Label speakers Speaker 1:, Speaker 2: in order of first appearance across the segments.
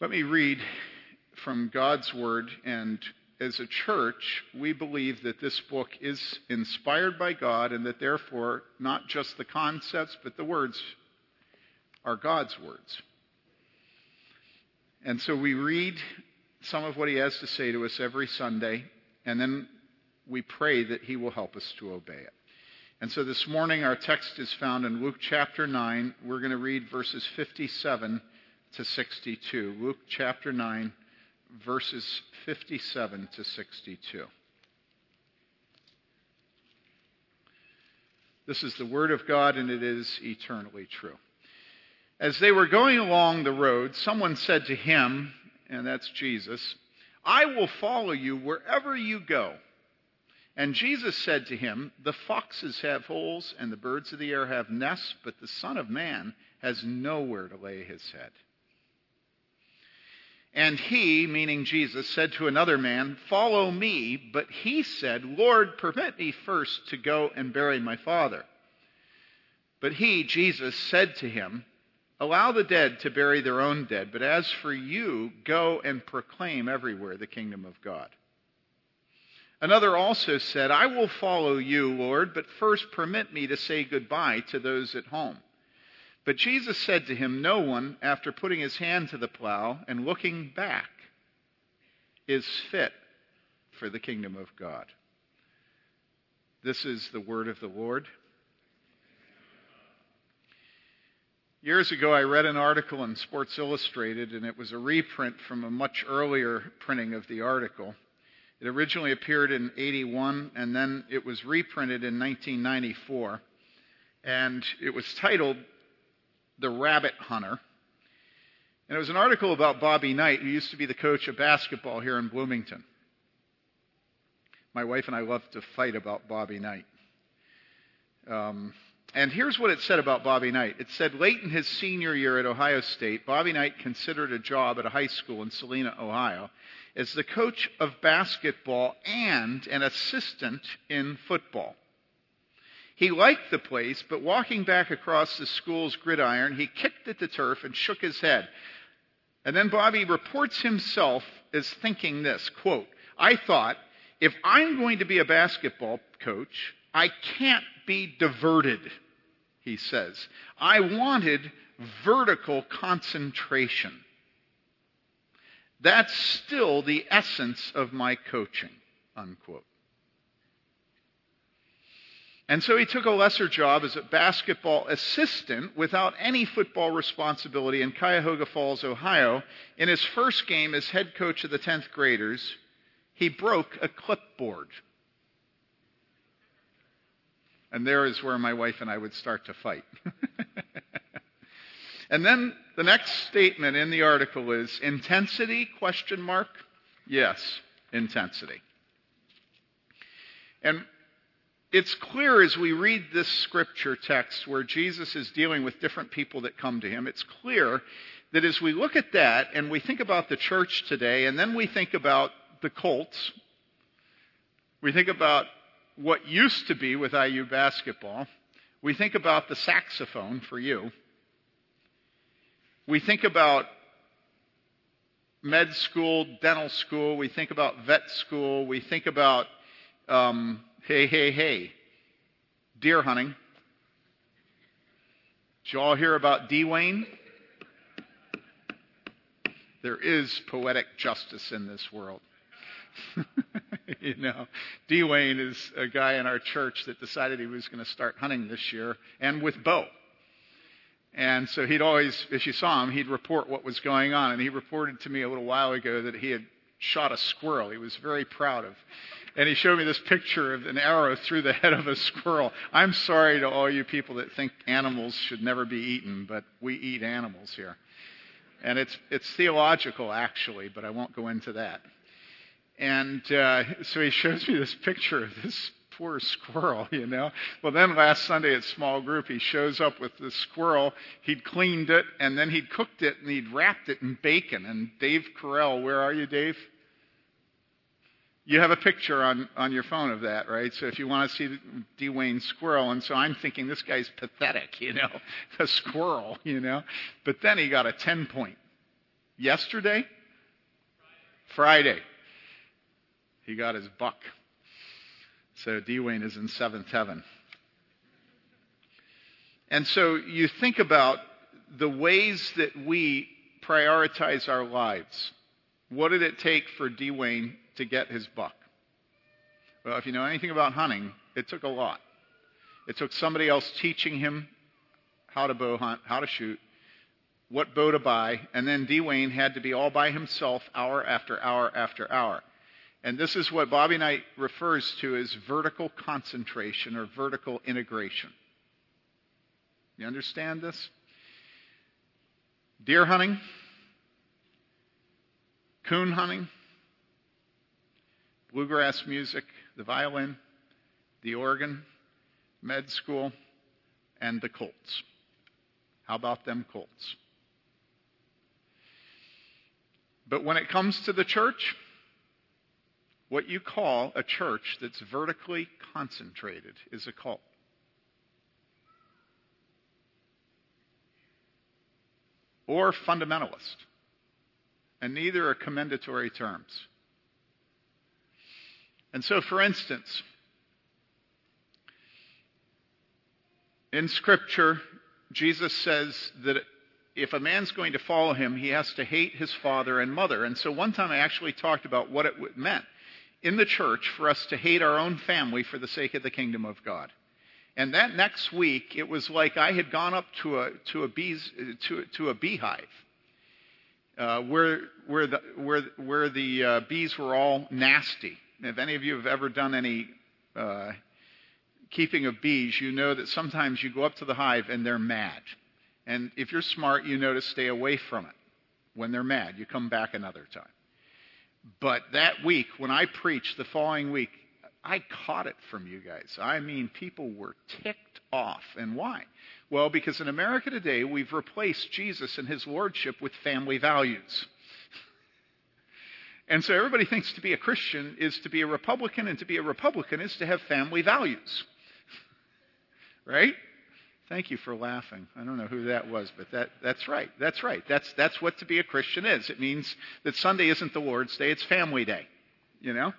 Speaker 1: Let me read from God's Word, and as a church, we believe that this book is inspired by God and that therefore not just the concepts, but the words are God's words. And so we read some of what He has to say to us every Sunday, and then we pray that He will help us to obey it. And so this morning, our text is found in Luke chapter 9. We're going to read verses 57 to 62. Luke chapter 9, verses 57 to 62. This is the Word of God, and it is eternally true. As they were going along the road, someone said to him, and that's Jesus, I will follow you wherever you go. And Jesus said to him, The foxes have holes, and the birds of the air have nests, but the Son of Man has nowhere to lay his head. And he, meaning Jesus, said to another man, Follow me. But he said, Lord, permit me first to go and bury my father. But he, Jesus, said to him, Allow the dead to bury their own dead, but as for you, go and proclaim everywhere the kingdom of God. Another also said, I will follow you, Lord, but first permit me to say goodbye to those at home. But Jesus said to him, No one, after putting his hand to the plow and looking back, is fit for the kingdom of God. This is the word of the Lord. Years ago, I read an article in Sports Illustrated, and it was a reprint from a much earlier printing of the article. It originally appeared in 81, and then it was reprinted in 1994. And it was titled the Rabbit Hunter. And it was an article about Bobby Knight, who used to be the coach of basketball here in Bloomington. My wife and I love to fight about Bobby Knight. Um, and here's what it said about Bobby Knight. It said late in his senior year at Ohio State, Bobby Knight considered a job at a high school in Salina, Ohio, as the coach of basketball and an assistant in football. He liked the place, but walking back across the school's gridiron, he kicked at the turf and shook his head. And then Bobby reports himself as thinking this quote, I thought, if I'm going to be a basketball coach, I can't be diverted, he says. I wanted vertical concentration. That's still the essence of my coaching, unquote. And so he took a lesser job as a basketball assistant without any football responsibility in Cuyahoga Falls, Ohio. In his first game as head coach of the 10th graders, he broke a clipboard. And there is where my wife and I would start to fight. and then the next statement in the article is intensity question mark? Yes, intensity. And it's clear as we read this scripture text where Jesus is dealing with different people that come to him, it's clear that as we look at that and we think about the church today, and then we think about the Colts, we think about what used to be with IU basketball, we think about the saxophone for you, we think about med school, dental school, we think about vet school, we think about um, Hey, hey, hey. Deer hunting. Did you all hear about Dwayne? There is poetic justice in this world. you know, Dwayne is a guy in our church that decided he was going to start hunting this year and with bow. And so he'd always, if you saw him, he'd report what was going on. And he reported to me a little while ago that he had shot a squirrel. He was very proud of and he showed me this picture of an arrow through the head of a squirrel. I'm sorry to all you people that think animals should never be eaten, but we eat animals here. And it's, it's theological, actually, but I won't go into that. And uh, so he shows me this picture of this poor squirrel, you know. Well, then last Sunday at small group, he shows up with the squirrel. He'd cleaned it, and then he'd cooked it, and he'd wrapped it in bacon. And Dave Carell, where are you, Dave? You have a picture on, on your phone of that, right? So if you want to see Dwayne Squirrel, and so I'm thinking this guy's pathetic, you know, a squirrel, you know. But then he got a 10 point Yesterday? Friday. He got his buck. So Dwayne is in seventh heaven. And so you think about the ways that we prioritize our lives. What did it take for Dwayne to get his buck? Well, if you know anything about hunting, it took a lot. It took somebody else teaching him how to bow hunt, how to shoot, what bow to buy, and then Dwayne had to be all by himself hour after hour after hour. And this is what Bobby Knight refers to as vertical concentration or vertical integration. You understand this? Deer hunting, coon hunting, bluegrass music, the violin, the organ, med school, and the Colts. How about them Colts? But when it comes to the church, what you call a church that's vertically concentrated is a cult. Or fundamentalist. And neither are commendatory terms. And so, for instance, in Scripture, Jesus says that if a man's going to follow him, he has to hate his father and mother. And so one time I actually talked about what it meant in the church for us to hate our own family for the sake of the kingdom of God. And that next week, it was like I had gone up to a, to a, bees, to, to a beehive. Uh, where, where, the, where, where the uh, bees were all nasty. If any of you have ever done any uh, keeping of bees, you know that sometimes you go up to the hive and they're mad. And if you're smart, you know to stay away from it. When they're mad, you come back another time. But that week, when I preached the following week, I caught it from you guys. I mean, people were ticked off. And why? Well, because in America today, we've replaced Jesus and his lordship with family values. And so everybody thinks to be a Christian is to be a Republican, and to be a Republican is to have family values. Right? Thank you for laughing. I don't know who that was, but that, that's right. That's right. That's, that's what to be a Christian is. It means that Sunday isn't the Lord's Day, it's family day. You know?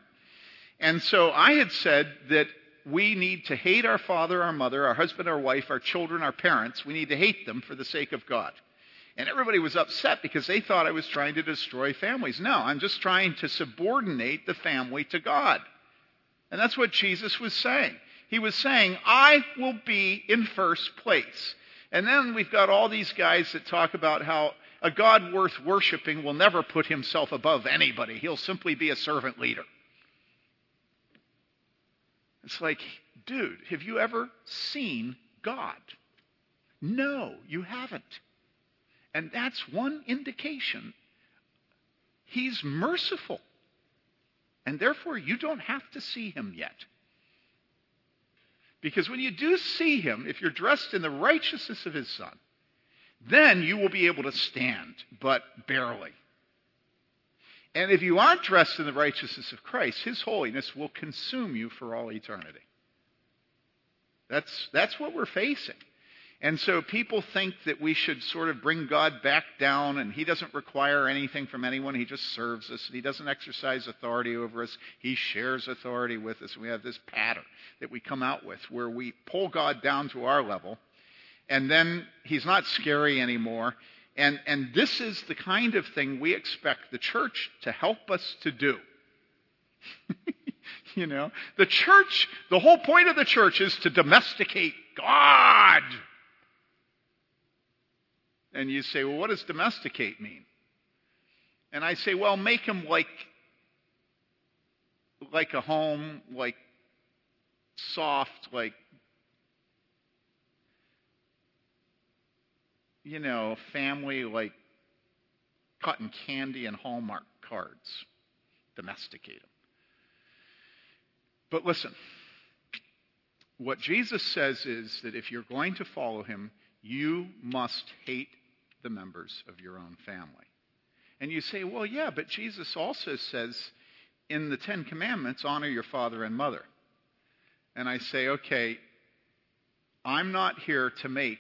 Speaker 1: And so I had said that we need to hate our father, our mother, our husband, our wife, our children, our parents. We need to hate them for the sake of God. And everybody was upset because they thought I was trying to destroy families. No, I'm just trying to subordinate the family to God. And that's what Jesus was saying. He was saying, I will be in first place. And then we've got all these guys that talk about how a God worth worshiping will never put himself above anybody. He'll simply be a servant leader. It's like, dude, have you ever seen God? No, you haven't. And that's one indication He's merciful. And therefore, you don't have to see Him yet. Because when you do see Him, if you're dressed in the righteousness of His Son, then you will be able to stand, but barely. And if you aren't dressed in the righteousness of Christ, His holiness will consume you for all eternity. That's, that's what we're facing. And so people think that we should sort of bring God back down, and He doesn't require anything from anyone. He just serves us, and He doesn't exercise authority over us. He shares authority with us. We have this pattern that we come out with where we pull God down to our level, and then He's not scary anymore. And, and this is the kind of thing we expect the church to help us to do. you know, the church, the whole point of the church is to domesticate God. And you say, well, what does domesticate mean? And I say, well, make him like, like a home, like soft, like you know, family like cotton candy and Hallmark cards. Domesticate them. But listen, what Jesus says is that if you're going to follow him, you must hate the members of your own family. And you say, well, yeah, but Jesus also says in the Ten Commandments, honor your father and mother. And I say, okay, I'm not here to make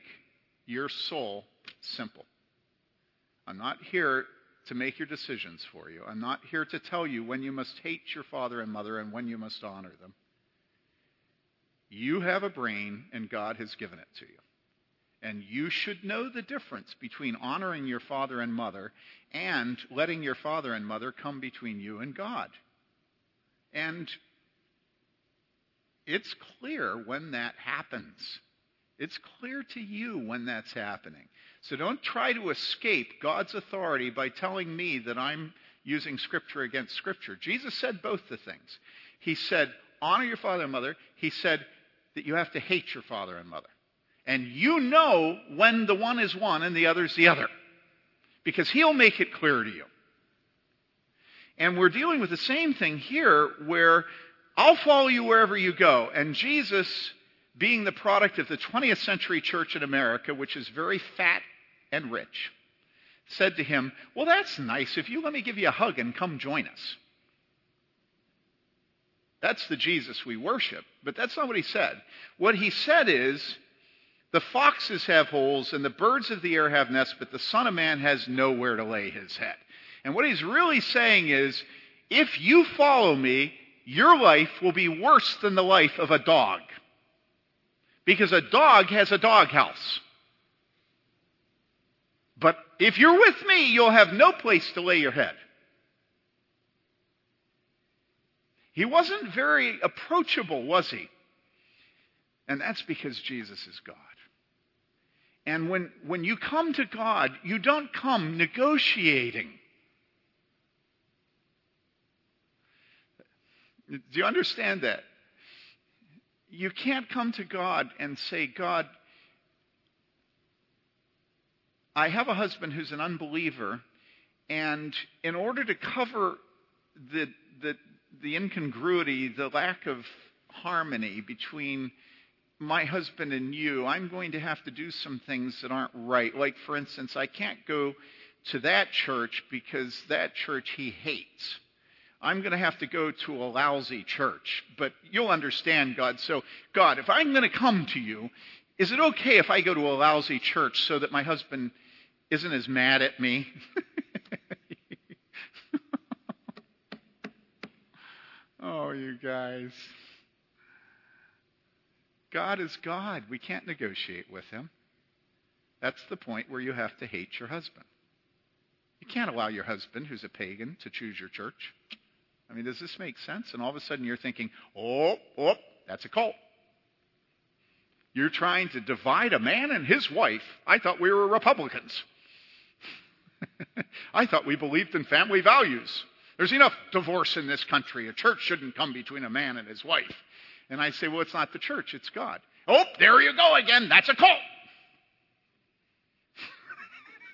Speaker 1: your soul simple. I'm not here to make your decisions for you. I'm not here to tell you when you must hate your father and mother and when you must honor them. You have a brain, and God has given it to you. And you should know the difference between honoring your father and mother and letting your father and mother come between you and God. And it's clear when that happens. It's clear to you when that's happening. So don't try to escape God's authority by telling me that I'm using Scripture against Scripture. Jesus said both the things. He said, honor your father and mother. He said that you have to hate your father and mother. And you know when the one is one and the other is the other. Because he'll make it clear to you. And we're dealing with the same thing here where I'll follow you wherever you go. And Jesus, being the product of the 20th century church in America, which is very fat and rich, said to him, Well, that's nice if you let me give you a hug and come join us. That's the Jesus we worship. But that's not what he said. What he said is, the foxes have holes and the birds of the air have nests, but the Son of Man has nowhere to lay his head. And what he's really saying is if you follow me, your life will be worse than the life of a dog. Because a dog has a doghouse. But if you're with me, you'll have no place to lay your head. He wasn't very approachable, was he? And that's because Jesus is God. And when, when you come to God, you don't come negotiating. Do you understand that? You can't come to God and say, God, I have a husband who's an unbeliever, and in order to cover the, the, the incongruity, the lack of harmony between my husband and you, I'm going to have to do some things that aren't right. Like, for instance, I can't go to that church because that church he hates. I'm going to have to go to a lousy church. But you'll understand, God. So, God, if I'm going to come to you, is it okay if I go to a lousy church so that my husband isn't as mad at me? oh, you guys. God is God. We can't negotiate with him. That's the point where you have to hate your husband. You can't allow your husband, who's a pagan, to choose your church. I mean, does this make sense? And all of a sudden you're thinking, oh, oh, that's a cult. You're trying to divide a man and his wife. I thought we were Republicans. I thought we believed in family values. There's enough divorce in this country. A church shouldn't come between a man and his wife. And I say, well, it's not the church, it's God. Oh, there you go again. That's a cult.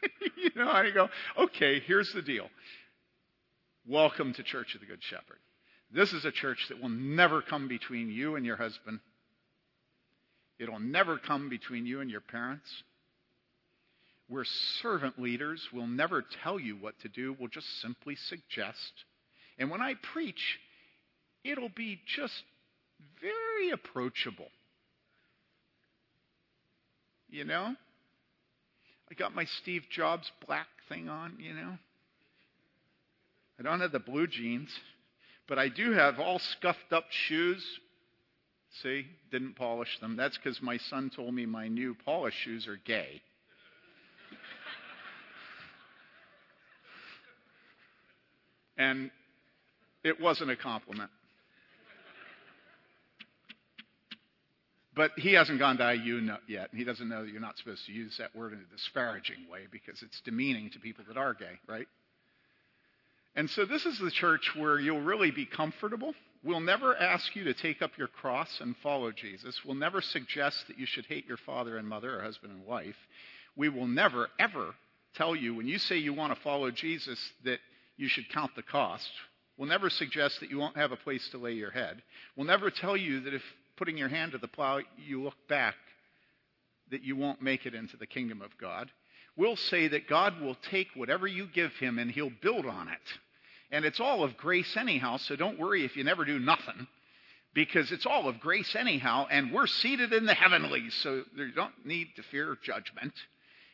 Speaker 1: you know, I go, okay, here's the deal. Welcome to Church of the Good Shepherd. This is a church that will never come between you and your husband. It'll never come between you and your parents. We're servant leaders. We'll never tell you what to do. We'll just simply suggest. And when I preach, it'll be just very approachable. You know? I got my Steve Jobs black thing on, you know? I don't have the blue jeans, but I do have all scuffed up shoes. See, didn't polish them. That's because my son told me my new polished shoes are gay. and it wasn't a compliment. But he hasn't gone to IU yet, and he doesn't know that you're not supposed to use that word in a disparaging way because it's demeaning to people that are gay, right? And so this is the church where you'll really be comfortable. We'll never ask you to take up your cross and follow Jesus. We'll never suggest that you should hate your father and mother or husband and wife. We will never, ever tell you when you say you want to follow Jesus that you should count the cost. We'll never suggest that you won't have a place to lay your head. We'll never tell you that if putting your hand to the plow, you look back, that you won't make it into the kingdom of God. We'll say that God will take whatever you give him and he'll build on it. And it's all of grace anyhow, so don't worry if you never do nothing, because it's all of grace anyhow, and we're seated in the heavenlies, so you don't need to fear judgment.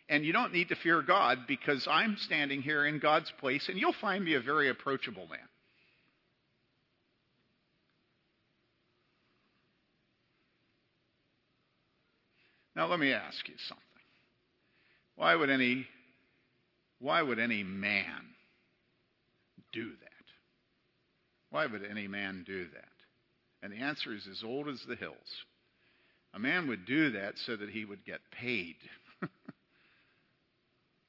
Speaker 1: And you don't need to fear God because I'm standing here in God's place, and you'll find me a very approachable man. Now, let me ask you something. Why would any, why would any man do that? Why would any man do that? And the answer is as old as the hills. A man would do that so that he would get paid.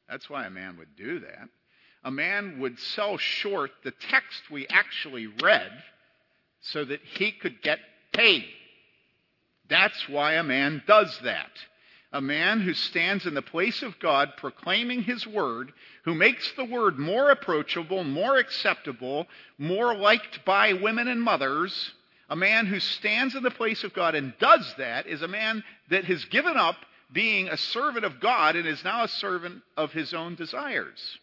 Speaker 1: That's why a man would do that. A man would sell short the text we actually read so that he could get paid. That's why a man does that. A man who stands in the place of God proclaiming his word, who makes the word more approachable, more acceptable, more liked by women and mothers, a man who stands in the place of God and does that is a man that has given up being a servant of God and is now a servant of his own desires.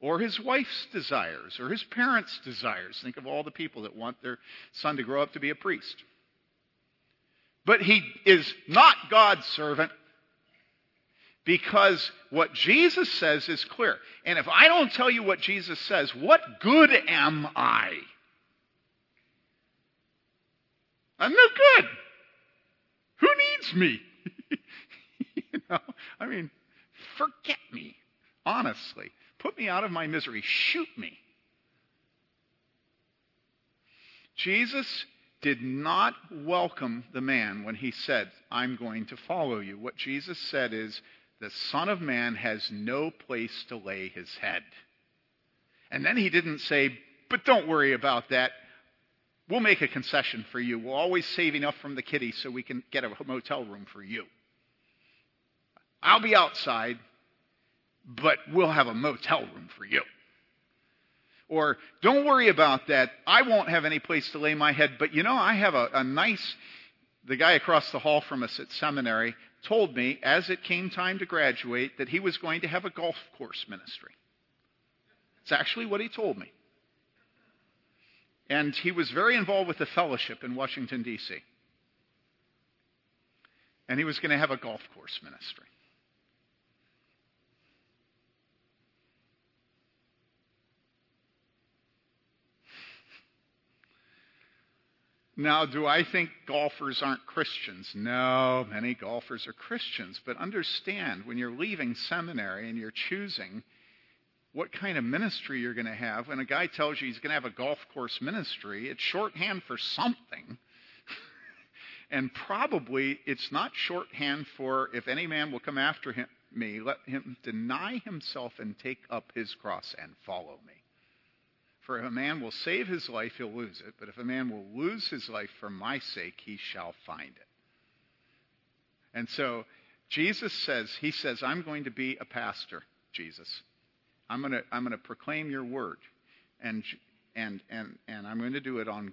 Speaker 1: Or his wife's desires, or his parents' desires. Think of all the people that want their son to grow up to be a priest. But he is not God's servant because what Jesus says is clear. And if I don't tell you what Jesus says, what good am I? I'm no good. Who needs me? you know, I mean, forget me, honestly. Put me out of my misery. Shoot me. Jesus did not welcome the man when he said, I'm going to follow you. What Jesus said is, the Son of Man has no place to lay his head. And then he didn't say, but don't worry about that. We'll make a concession for you. We'll always save enough from the kitty so we can get a motel room for you. I'll be outside, but we'll have a motel room for you. Or, don't worry about that. I won't have any place to lay my head, but you know, I have a, a nice. The guy across the hall from us at seminary told me, as it came time to graduate, that he was going to have a golf course ministry. It's actually what he told me. And he was very involved with the fellowship in Washington, D.C. And he was going to have a golf course ministry. Now, do I think golfers aren't Christians? No, many golfers are Christians. But understand, when you're leaving seminary and you're choosing what kind of ministry you're going to have, when a guy tells you he's going to have a golf course ministry, it's shorthand for something. and probably it's not shorthand for if any man will come after him, me, let him deny himself and take up his cross and follow me. For if a man will save his life, he'll lose it. But if a man will lose his life for my sake, he shall find it. And so Jesus says, He says, I'm going to be a pastor, Jesus. I'm going to, I'm going to proclaim your word. And, and, and, and I'm going to do it on.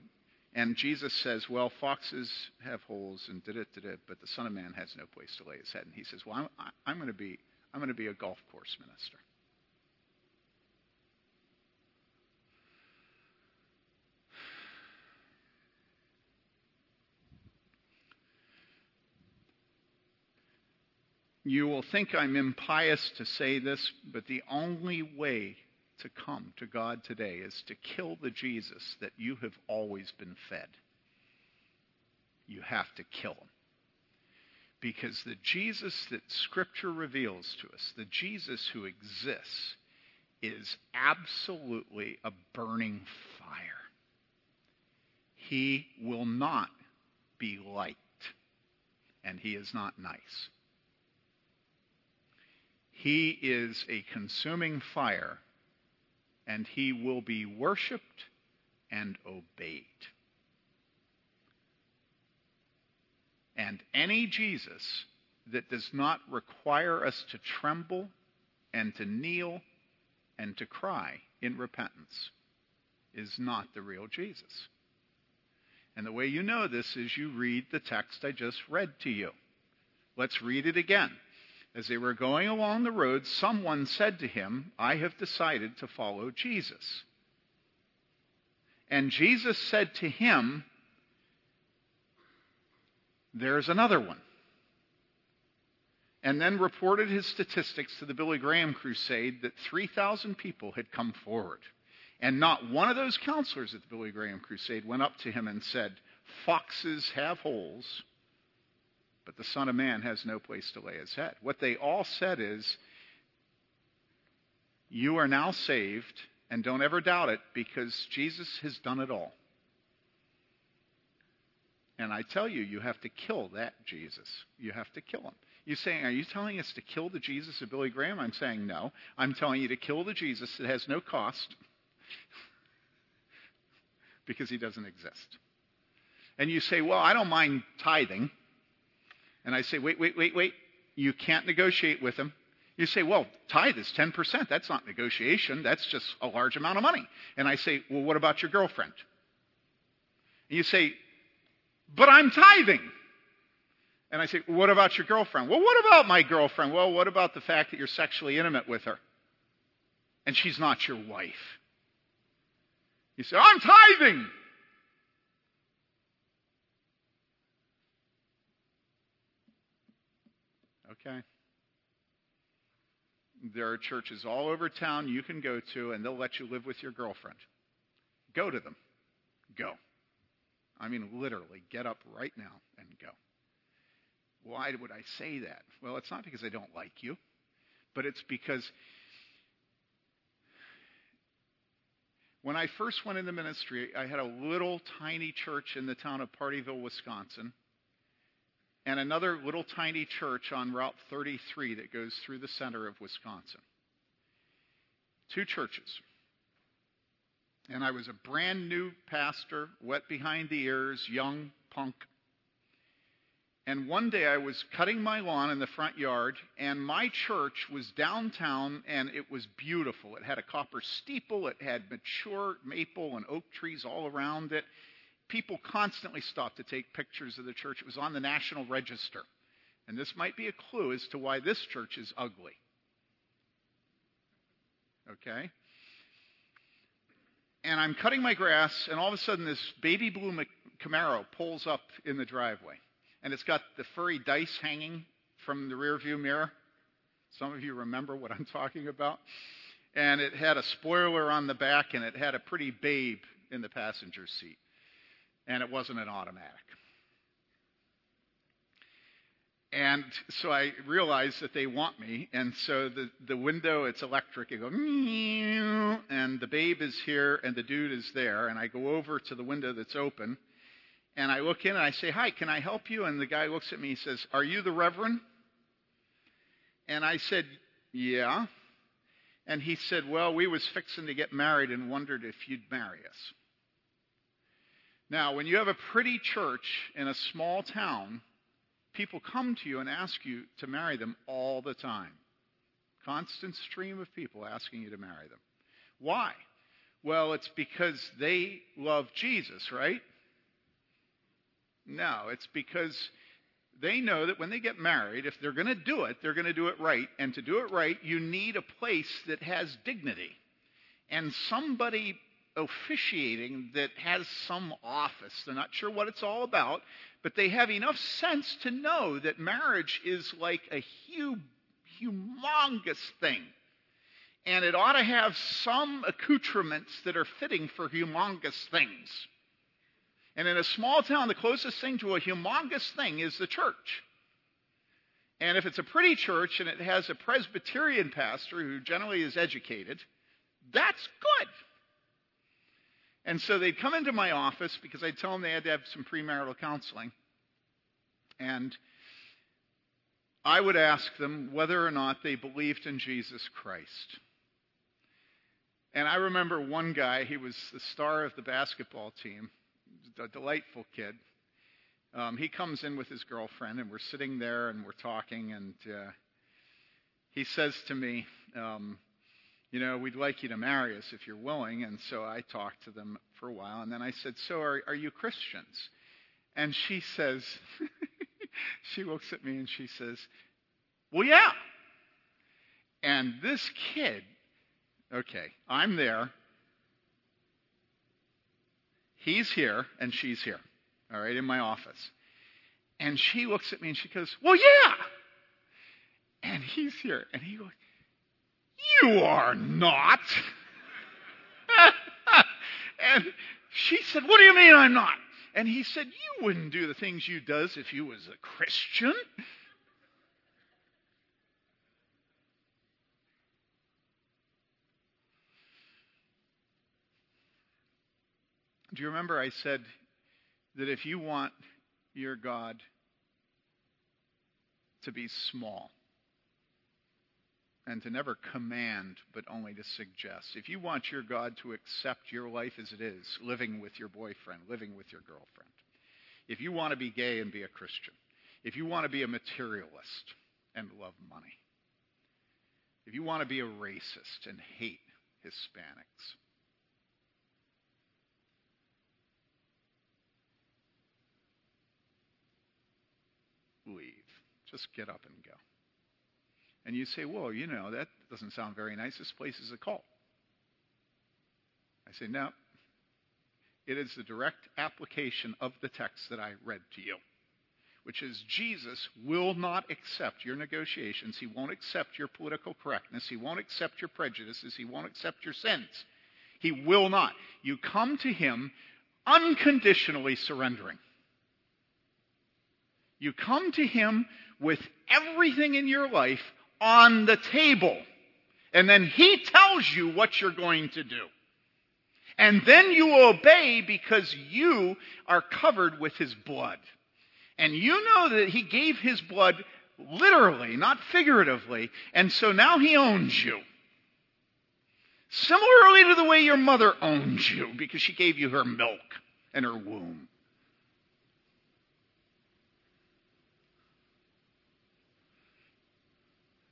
Speaker 1: And Jesus says, Well, foxes have holes and did it, did it, but the Son of Man has no place to lay his head. And he says, Well, I'm, I'm going to be, I'm going to be a golf course minister. You will think I'm impious to say this, but the only way to come to God today is to kill the Jesus that you have always been fed. You have to kill him. Because the Jesus that Scripture reveals to us, the Jesus who exists, is absolutely a burning fire. He will not be liked, and he is not nice. He is a consuming fire, and he will be worshiped and obeyed. And any Jesus that does not require us to tremble and to kneel and to cry in repentance is not the real Jesus. And the way you know this is you read the text I just read to you. Let's read it again. As they were going along the road, someone said to him, I have decided to follow Jesus. And Jesus said to him, There's another one. and then reported his statistics to the Billy Graham crusade that 3,000 people had come forward. And not one of those counselors at the Billy Graham crusade went up to him and said, Foxes have holes, but the Son of Man has no place to lay his head. What they all said is, You are now saved, and don't ever doubt it, because Jesus has done it all. And I tell you, you have to kill that Jesus. You have to kill him. You're saying, are you telling us to kill the Jesus of Billy Graham? I'm saying no. I'm telling you to kill the Jesus that has no cost because he doesn't exist. And you say, well, I don't mind tithing. And I say, wait, wait, wait, wait. You can't negotiate with them. You say, well, tithe is 10%. That's not negotiation. That's just a large amount of money. And I say, well, what about your girlfriend? And you say, but I'm tithing. And I say, What about your girlfriend? Well, what about my girlfriend? Well, what about the fact that you're sexually intimate with her? And she's not your wife. You say, I'm tithing. Okay. There are churches all over town you can go to, and they'll let you live with your girlfriend. Go to them. Go. I mean, literally, get up right now and go. Why would I say that? Well, it's not because I don't like you, but it's because when I first went into ministry, I had a little tiny church in the town of Pardeeville, Wisconsin, and another little tiny church on Route 33 that goes through the center of Wisconsin. Two churches. And I was a brand new pastor, wet behind the ears, young punk. And one day I was cutting my lawn in the front yard, and my church was downtown, and it was beautiful. It had a copper steeple, it had mature maple and oak trees all around it. People constantly stopped to take pictures of the church. It was on the National Register. And this might be a clue as to why this church is ugly. Okay? and I'm cutting my grass, and all of a sudden this baby blue Camaro pulls up in the driveway. And it's got the furry dice hanging from the rearview mirror. Some of you remember what I'm talking about. And it had a spoiler on the back, and it had a pretty babe in the passenger seat. And it wasn't an automatic. And so I realize that they want me. And so the, the window, it's electric. It goes, and the babe is here and the dude is there. And I go over to the window that's open. And I look in and I say, Hi, can I help you? And the guy looks at me and says, Are you the Reverend? And I said, Yeah. And he said, Well, we was fixing to get married and wondered if you'd marry us. Now, when you have a pretty church in a small town, people come to you and ask you to marry them all the time. Constant stream of people asking you to marry them. Why? Well, it's because they love Jesus, right? No, it's because they know that when they get married, if they're going to do it, they're going to do it right. And to do it right, you need a place that has dignity and somebody officiating that has some office. They're not sure what it's all about, but they have enough sense to know that marriage is like a humongous thing. And it ought to have some accoutrements that are fitting for humongous things. And in a small town, the closest thing to a humongous thing is the church. And if it's a pretty church and it has a Presbyterian pastor who generally is educated, that's good. And so they'd come into my office because I'd tell them they had to have some premarital counseling. And I would ask them whether or not they believed in Jesus Christ. And I remember one guy, he was the star of the basketball team, a delightful kid. Um, he comes in with his girlfriend, and we're sitting there and we're talking, and uh, he says to me, um, you know, we'd like you to marry us if you're willing. And so I talked to them for a while. And then I said, So are, are you Christians? And she says, She looks at me and she says, Well, yeah. And this kid, okay, I'm there. He's here and she's here, all right, in my office. And she looks at me and she goes, Well, yeah. And he's here, and he goes, You are not. and she said, What do you mean I'm not? And he said, You wouldn't do the things you does if you was a Christian. Do you remember I said that if you want your God to be small and to never command, but only to suggest, if you want your God to accept your life as it is, living with your boyfriend, living with your girlfriend, if you want to be gay and be a Christian, if you want to be a materialist and love money, if you want to be a racist and hate Hispanics, leave. Just get up and go. And you say, well, you know, that doesn't sound very nice. This place is a cult. I say, no. It is the direct application of the text that I read to you, which is Jesus will not accept your negotiations. He won't accept your political correctness. He won't accept your prejudices. He won't accept your sins. He will not. You come to Him unconditionally surrendering. You come to Him with everything in your life on the table. And then He tells you what you're going to do. And then you obey because you are covered with His blood. And you know that He gave His blood literally, not figuratively. And so now He owns you. Similarly to the way your mother owns you because she gave you her milk and her womb.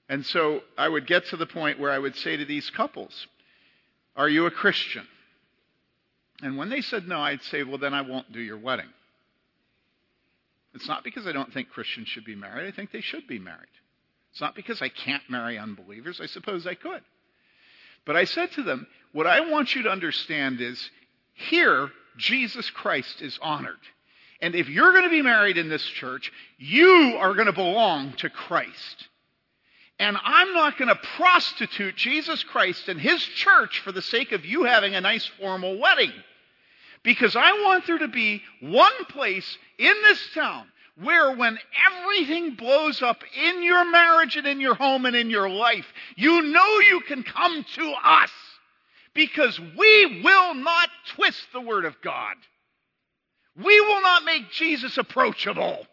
Speaker 1: And so I would get to the point where I would say to these couples, Are you a Christian? And when they said no, I'd say, Well, then I won't do your wedding. It's not because I don't think Christians should be married. I think they should be married. It's not because I can't marry unbelievers. I suppose I could. But I said to them, What I want you to understand is here, Jesus Christ is honored. And if you're going to be married in this church, you are going to belong to Christ. And I'm not going to prostitute Jesus Christ and His church for the sake of you having a nice formal wedding. Because I want there to be one place in this town where when everything blows up in your marriage and in your home and in your life, you know you can come to us. Because we will not twist the Word of God. We will not make Jesus approachable.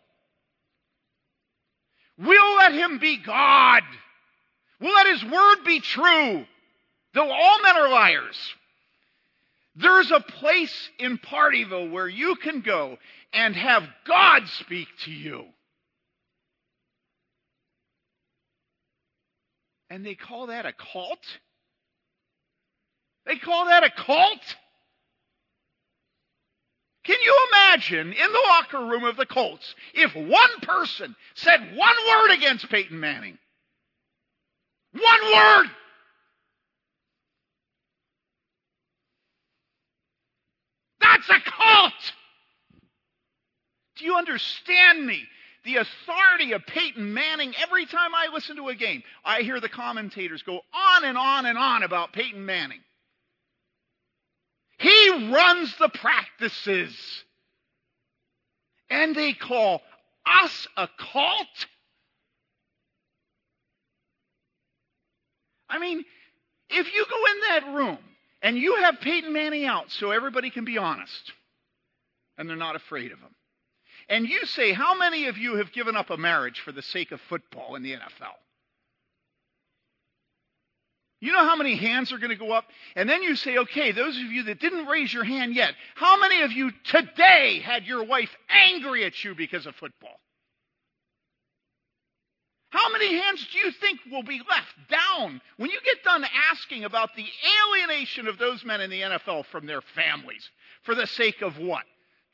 Speaker 1: We'll let him be God. We'll let his word be true, though all men are liars. There's a place in Pardeeville where you can go and have God speak to you. And they call that a cult? They call that a cult? Can you imagine in the locker room of the Colts if one person said one word against Peyton Manning? One word! That's a cult! Do you understand me? The authority of Peyton Manning, every time I listen to a game, I hear the commentators go on and on and on about Peyton Manning. He runs the practices. And they call us a cult? I mean, if you go in that room and you have Peyton Manning out so everybody can be honest, and they're not afraid of him, and you say, How many of you have given up a marriage for the sake of football in the NFL? You know how many hands are going to go up? And then you say, okay, those of you that didn't raise your hand yet, how many of you today had your wife angry at you because of football? How many hands do you think will be left down when you get done asking about the alienation of those men in the NFL from their families for the sake of what?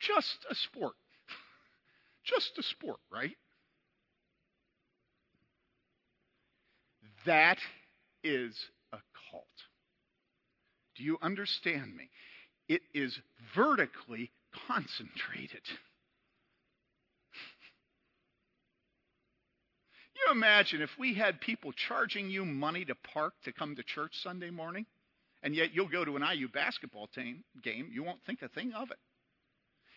Speaker 1: Just a sport. Just a sport, right? That is. Do you understand me? It is vertically concentrated. you imagine if we had people charging you money to park to come to church Sunday morning, and yet you'll go to an IU basketball team, game, you won't think a thing of it.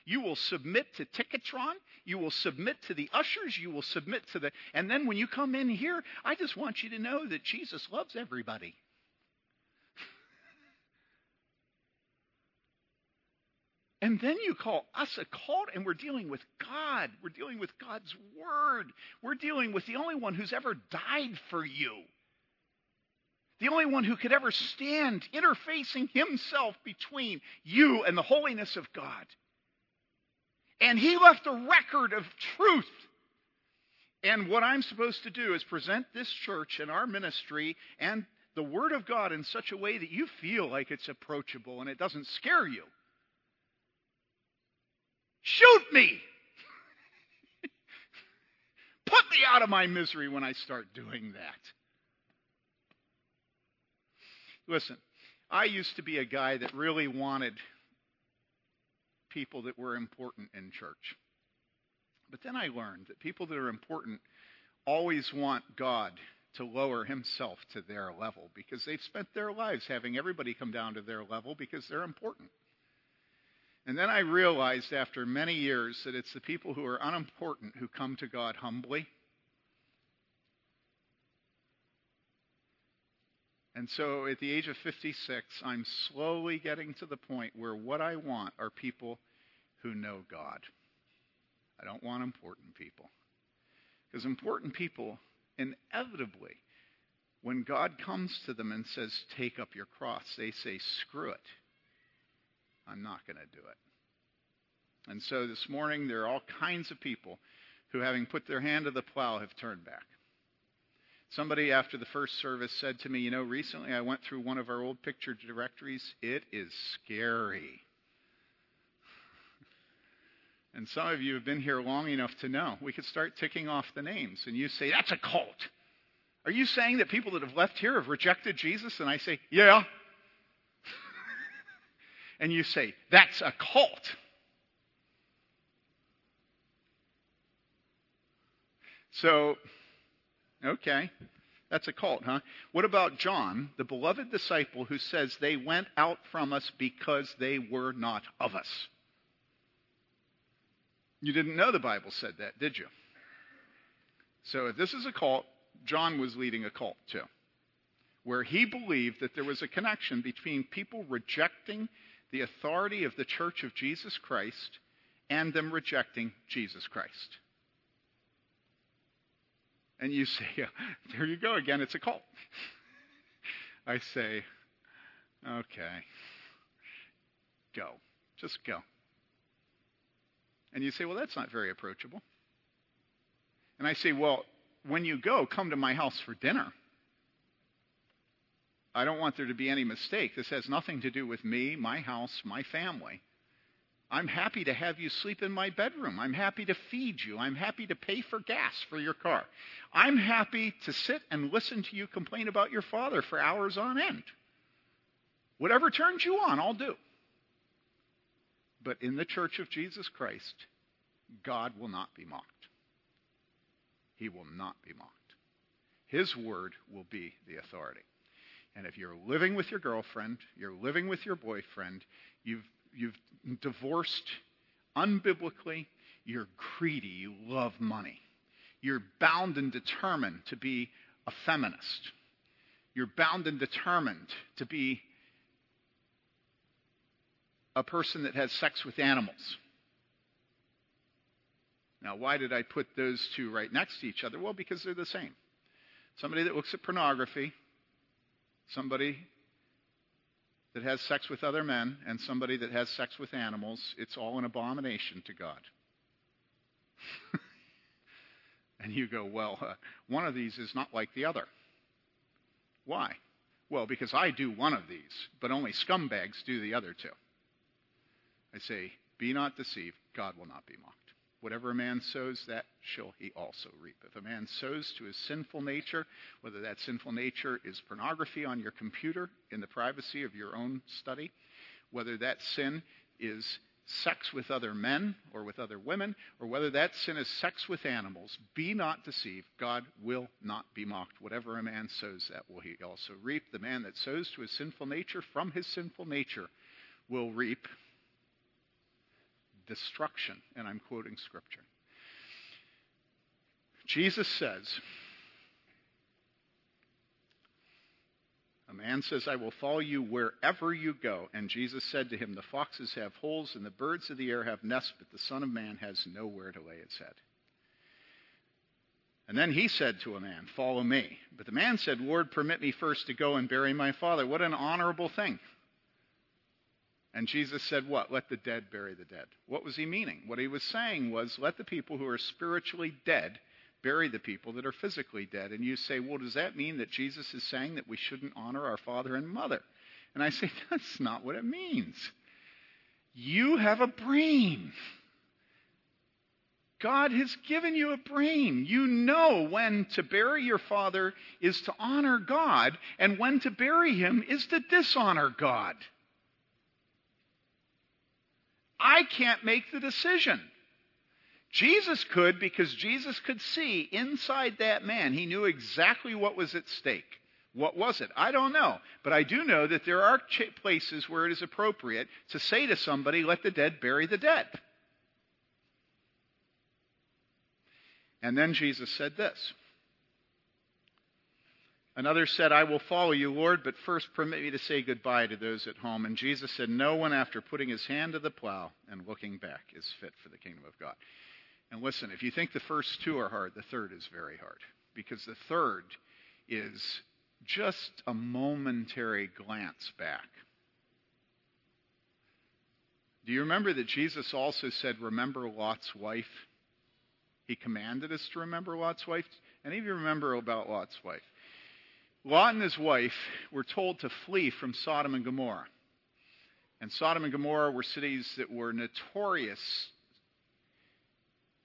Speaker 1: You will submit to Ticketron. You will submit to the ushers. You will submit to the. And then when you come in here, I just want you to know that Jesus loves everybody. And then you call us a cult, and we're dealing with God. We're dealing with God's Word. We're dealing with the only one who's ever died for you. The only one who could ever stand interfacing himself between you and the holiness of God. And he left a record of truth. And what I'm supposed to do is present this church and our ministry and the Word of God in such a way that you feel like it's approachable and it doesn't scare you. Shoot me! Put me out of my misery when I start doing that. Listen, I used to be a guy that really wanted people that were important in church. But then I learned that people that are important always want God to lower himself to their level because they've spent their lives having everybody come down to their level because they're important. And then I realized after many years that it's the people who are unimportant who come to God humbly. And so at the age of 56, I'm slowly getting to the point where what I want are people who know God. I don't want important people. Because important people, inevitably, when God comes to them and says, Take up your cross, they say, Screw it. I'm not going to do it. And so this morning, there are all kinds of people who, having put their hand to the plow, have turned back. Somebody after the first service said to me, You know, recently I went through one of our old picture directories. It is scary. And some of you have been here long enough to know. We could start ticking off the names. And you say, That's a cult. Are you saying that people that have left here have rejected Jesus? And I say, Yeah. And you say, That's a cult. So, okay. That's a cult, huh? What about John, the beloved disciple who says they went out from us because they were not of us? You didn't know the Bible said that, did you? So if this is a cult, John was leading a cult too, where he believed that there was a connection between people rejecting the authority of the church of Jesus Christ and them rejecting Jesus Christ. And you say, there you go again, it's a cult. I say, okay, go. Just go. And you say, well, that's not very approachable. And I say, well, when you go, come to my house for dinner. I don't want there to be any mistake. This has nothing to do with me, my house, my family. I'm happy to have you sleep in my bedroom. I'm happy to feed you. I'm happy to pay for gas for your car. I'm happy to sit and listen to you complain about your father for hours on end. Whatever turns you on, I'll do. But in the church of Jesus Christ, God will not be mocked. He will not be mocked. His word will be the authority. And if you're living with your girlfriend, you're living with your boyfriend, you've, you've divorced unbiblically, you're greedy, you love money. You're bound and determined to be a feminist. You're bound and determined to be a person that has sex with animals. Now, why did I put those two right next to each other? Well, because they're the same. Somebody that looks at pornography, somebody that has sex with other men, and somebody that has sex with animals, it's all an abomination to God. and you go, well, uh, one of these is not like the other. Why? Well, because I do one of these, but only scumbags do the other two. I say, Be not deceived, God will not be mocked. Whatever a man sows, that shall he also reap. If a man sows to his sinful nature, whether that sinful nature is pornography on your computer in the privacy of your own study, whether that sin is sex with other men or with other women, or whether that sin is sex with animals, be not deceived. God will not be mocked. Whatever a man sows, that will he also reap. The man that sows to his sinful nature from his sinful nature will reap destruction. And I'm quoting scripture. Jesus says, A man says, I will follow you wherever you go. And Jesus said to him, The foxes have holes and the birds of the air have nests, but the Son of Man has nowhere to lay his head. And then he said to a man, Follow me. But the man said, Lord, permit me first to go and bury my father. What an honorable thing. And Jesus said, What? Let the dead bury the dead. What was he meaning? What he was saying was, Let the people who are spiritually dead bury the people that are physically dead. And you say, Well, does that mean that Jesus is saying that we shouldn't honor our father and mother? And I say, That's not what it means. You have a brain. God has given you a brain. You know when to bury your father is to honor God, and when to bury him is to dishonor God. I can't make the decision. Jesus could because Jesus could see inside that man. He knew exactly what was at stake. What was it? I don't know. But I do know that there are places where it is appropriate to say to somebody, let the dead bury the dead. And then Jesus said this Another said, I will follow you, Lord, but first permit me to say goodbye to those at home. And Jesus said, No one, after putting his hand to the plow and looking back, is fit for the kingdom of God. And listen, if you think the first two are hard, the third is very hard. Because the third is just a momentary glance back. Do you remember that Jesus also said, Remember Lot's wife? He commanded us to remember Lot's wife. Any of you remember about Lot's wife? Lot and his wife were told to flee from Sodom and Gomorrah. And Sodom and Gomorrah were cities that were notorious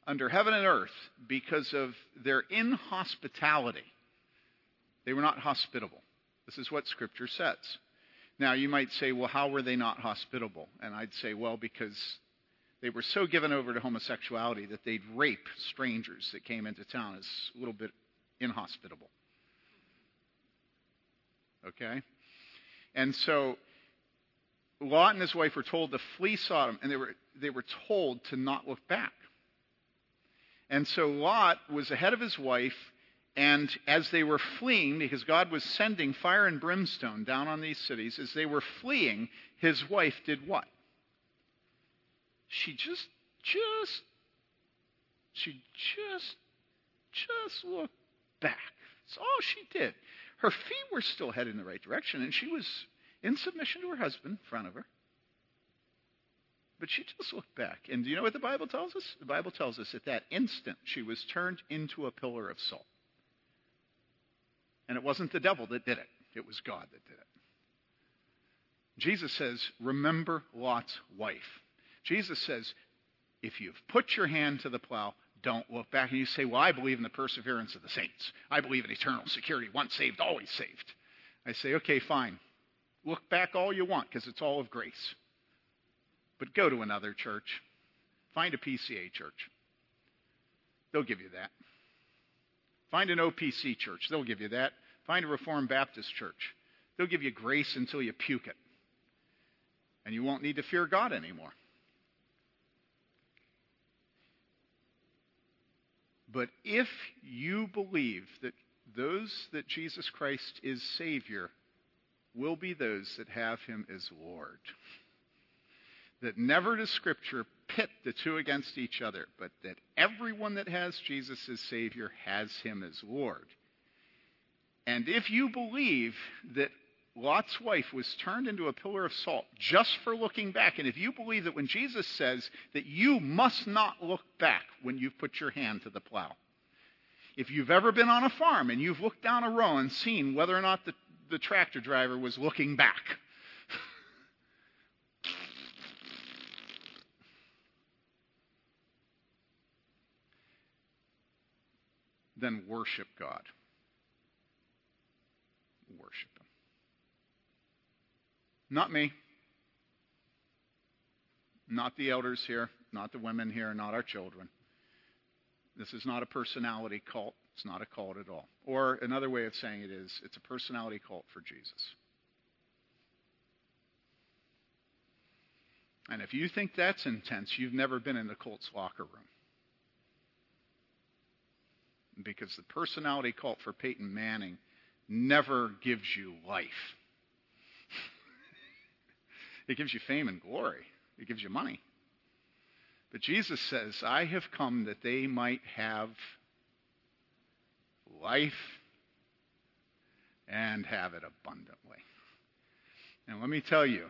Speaker 1: under heaven and earth because of their inhospitality. They were not hospitable. This is what Scripture says. Now, you might say, well, how were they not hospitable? And I'd say, well, because they were so given over to homosexuality that they'd rape strangers that came into town as a little bit inhospitable. Okay? And so Lot and his wife were told to flee Sodom, and they were, they were told to not look back. And so Lot was ahead of his wife, and as they were fleeing, because God was sending fire and brimstone down on these cities, as they were fleeing, his wife did what? She just, just, she just, just looked back. That's all she did. Her feet were still headed in the right direction, and she was in submission to her husband in front of her. But she just looked back. And do you know what the Bible tells us? The Bible tells us at that instant she was turned into a pillar of salt. And it wasn't the devil that did it, it was God that did it. Jesus says, Remember Lot's wife. Jesus says, If you've put your hand to the plow, don't look back. And you say, Well, I believe in the perseverance of the saints. I believe in eternal security. Once saved, always saved. I say, Okay, fine. Look back all you want because it's all of grace. But go to another church. Find a PCA church. They'll give you that. Find an OPC church. They'll give you that. Find a Reformed Baptist church. They'll give you grace until you puke it. And you won't need to fear God anymore. But if you believe that those that Jesus Christ is Savior will be those that have Him as Lord, that never does Scripture pit the two against each other, but that everyone that has Jesus as Savior has Him as Lord. And if you believe that Lot's wife was turned into a pillar of salt just for looking back. And if you believe that when Jesus says that you must not look back when you've put your hand to the plow, if you've ever been on a farm and you've looked down a row and seen whether or not the, the tractor driver was looking back, then worship God. Worship Not me. Not the elders here, not the women here, not our children. This is not a personality cult. It's not a cult at all. Or another way of saying it is it's a personality cult for Jesus. And if you think that's intense, you've never been in the cult's locker room. Because the personality cult for Peyton Manning never gives you life. It gives you fame and glory, it gives you money. But Jesus says, I have come that they might have life and have it abundantly. And let me tell you,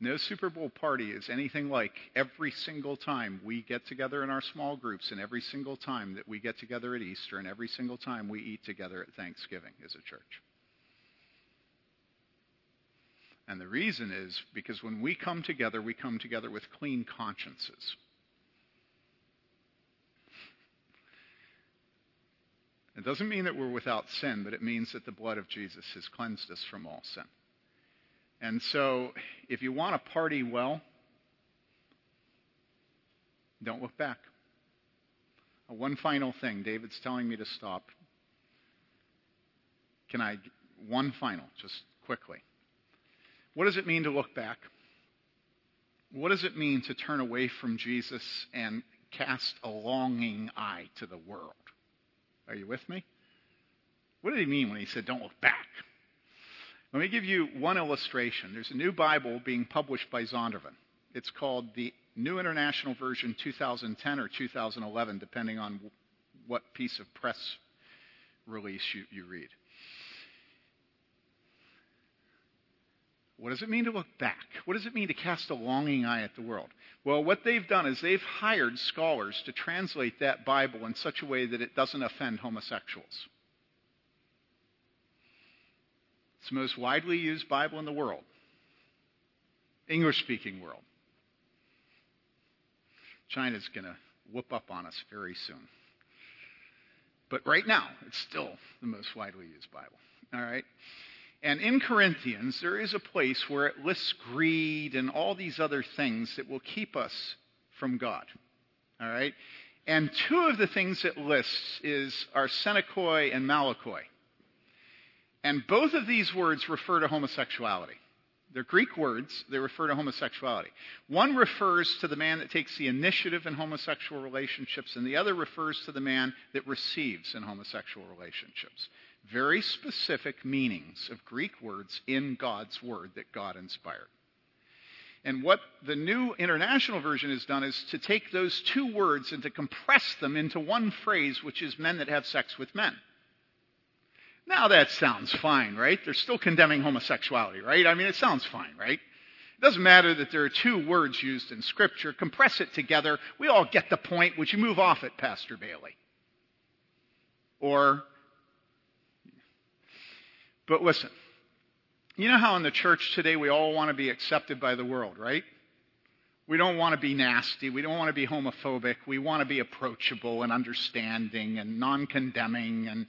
Speaker 1: no Super Bowl party is anything like every single time we get together in our small groups, and every single time that we get together at Easter, and every single time we eat together at Thanksgiving as a church. And the reason is because when we come together, we come together with clean consciences. It doesn't mean that we're without sin, but it means that the blood of Jesus has cleansed us from all sin. And so, if you want to party well, don't look back. Uh, one final thing. David's telling me to stop. Can I? One final, just quickly. What does it mean to look back? What does it mean to turn away from Jesus and cast a longing eye to the world? Are you with me? What did he mean when he said, don't look back? Let me give you one illustration. There's a new Bible being published by Zondervan. It's called the New International Version 2010 or 2011, depending on what piece of press release you, you read. What does it mean to look back? What does it mean to cast a longing eye at the world? Well, what they've done is they've hired scholars to translate that Bible in such a way that it doesn't offend homosexuals. It's the most widely used Bible in the world, English speaking world. China's going to whoop up on us very soon. But right now, it's still the most widely used Bible. All right? And in Corinthians, there is a place where it lists greed and all these other things that will keep us from God. All right? And two of the things it lists is arsenokoioi and malakoi. And both of these words refer to homosexuality. They're Greek words, they refer to homosexuality. One refers to the man that takes the initiative in homosexual relationships, and the other refers to the man that receives in homosexual relationships very specific meanings of Greek words in God's Word that God inspired. And what the New International Version has done is to take those two words and to compress them into one phrase, which is men that have sex with men. Now that sounds fine, right? They're still condemning homosexuality, right? I mean, it sounds fine, right? It doesn't matter that there are two words used in Scripture. Compress it together. We all get the point. Would you move off it, Pastor Bayly? Or but listen, you know how in the church today we all want to be accepted by the world, right? We don't want to be nasty. We don't want to be homophobic. We want to be approachable and understanding and non condemning and,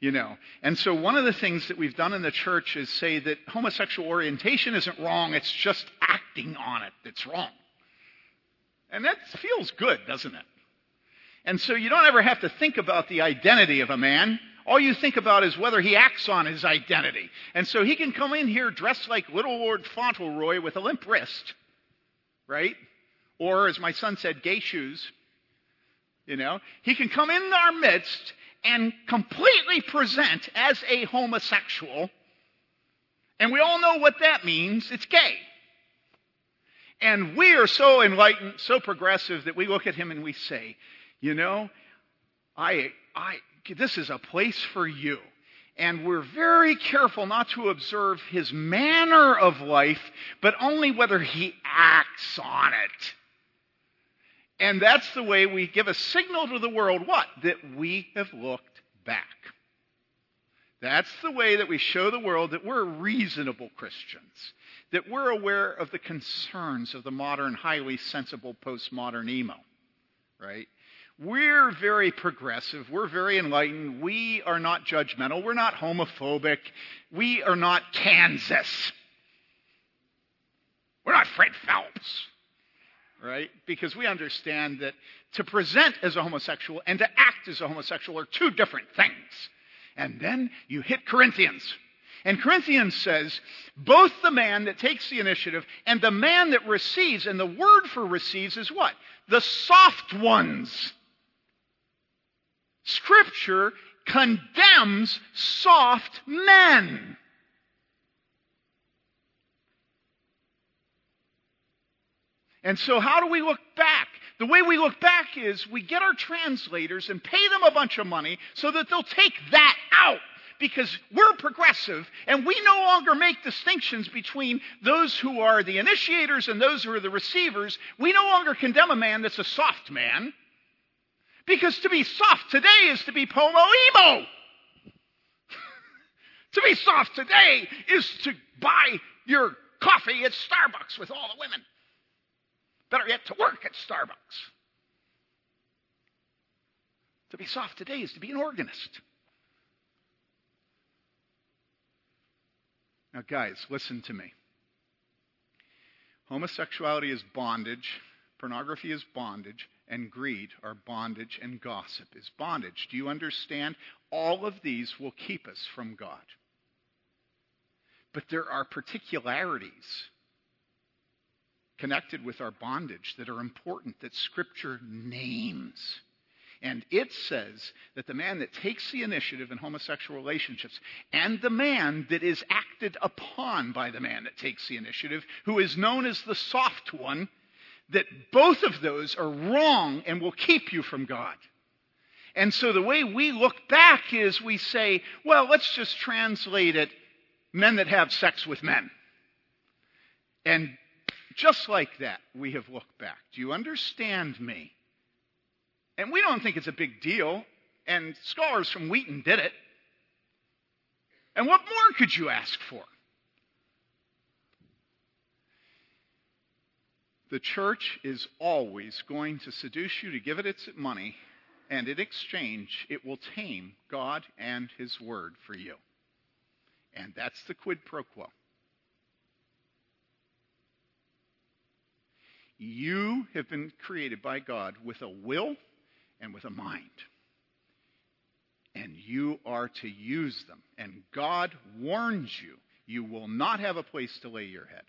Speaker 1: you know. And so one of the things that we've done in the church is say that homosexual orientation isn't wrong, it's just acting on it that's wrong. And that feels good, doesn't it? And so you don't ever have to think about the identity of a man. All you think about is whether he acts on his identity. And so he can come in here dressed like little Lord Fauntleroy with a limp wrist, right? Or, as my son said, gay shoes. You know, he can come in our midst and completely present as a homosexual. And we all know what that means it's gay. And we are so enlightened, so progressive that we look at him and we say, you know, I, I, this is a place for you. And we're very careful not to observe his manner of life, but only whether he acts on it. And that's the way we give a signal to the world what? That we have looked back. That's the way that we show the world that we're reasonable Christians, that we're aware of the concerns of the modern, highly sensible postmodern emo, right? We're very progressive. We're very enlightened. We are not judgmental. We're not homophobic. We are not Kansas. We're not Fred Phelps. right? Because we understand that to present as a homosexual and to act as a homosexual are two different things. And then you hit Corinthians. And Corinthians says, both the man that takes the initiative and the man that receives, and the word for receives is what? The soft ones. Scripture condemns soft men. And so, how do we look back? The way we look back is we get our translators and pay them a bunch of money so that they'll take that out because we're progressive and we no longer make distinctions between those who are the initiators and those who are the receivers. We no longer condemn a man that's a soft man because to be soft today is to be pomo emo. to be soft today is to buy your coffee at Starbucks with all the women. Better yet, to work at Starbucks. To be soft today is to be an organist. Now, guys, listen to me. Homosexuality is bondage, pornography is bondage, and greed are bondage, and gossip is bondage. Do you understand? All of these will keep us from God. But there are particularities connected with our bondage that are important that Scripture names. And it says that the man that takes the initiative in homosexual relationships and the man that is acted upon by the man that takes the initiative, who is known as the soft one, that both of those are wrong and will keep you from God. And so the way we look back is we say, well, let's just translate it men that have sex with men. And just like that, we have looked back. Do you understand me? And we don't think it's a big deal, and scholars from Wheaton did it. And what more could you ask for? The church is always going to seduce you to give it its money, and in exchange, it will tame God and His Word for you. And that's the quid pro quo. You have been created by God with a will and with a mind. And you are to use them. And God warns you, you will not have a place to lay your head.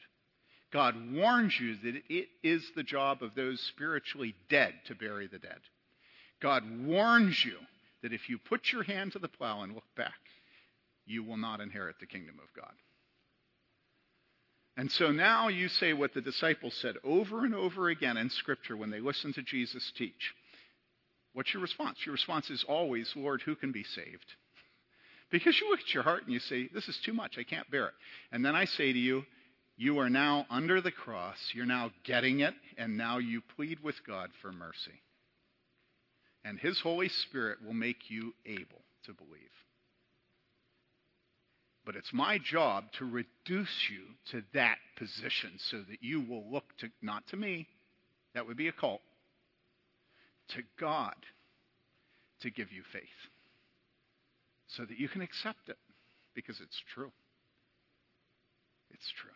Speaker 1: God warns you that it is the job of those spiritually dead to bury the dead. God warns you that if you put your hand to the plow and look back, you will not inherit the kingdom of God. And so now you say what the disciples said over and over again in Scripture when they listened to Jesus teach. What's your response? Your response is always, Lord, who can be saved? Because you look at your heart and you say, This is too much. I can't bear it. And then I say to you, You are now under the cross. You're now getting it. And now you plead with God for mercy. And His Holy Spirit will make you able to believe. But it's my job to reduce you to that position so that you will look to, not to me, that would be a cult, to God to give you faith so that you can accept it because it's true. It's true.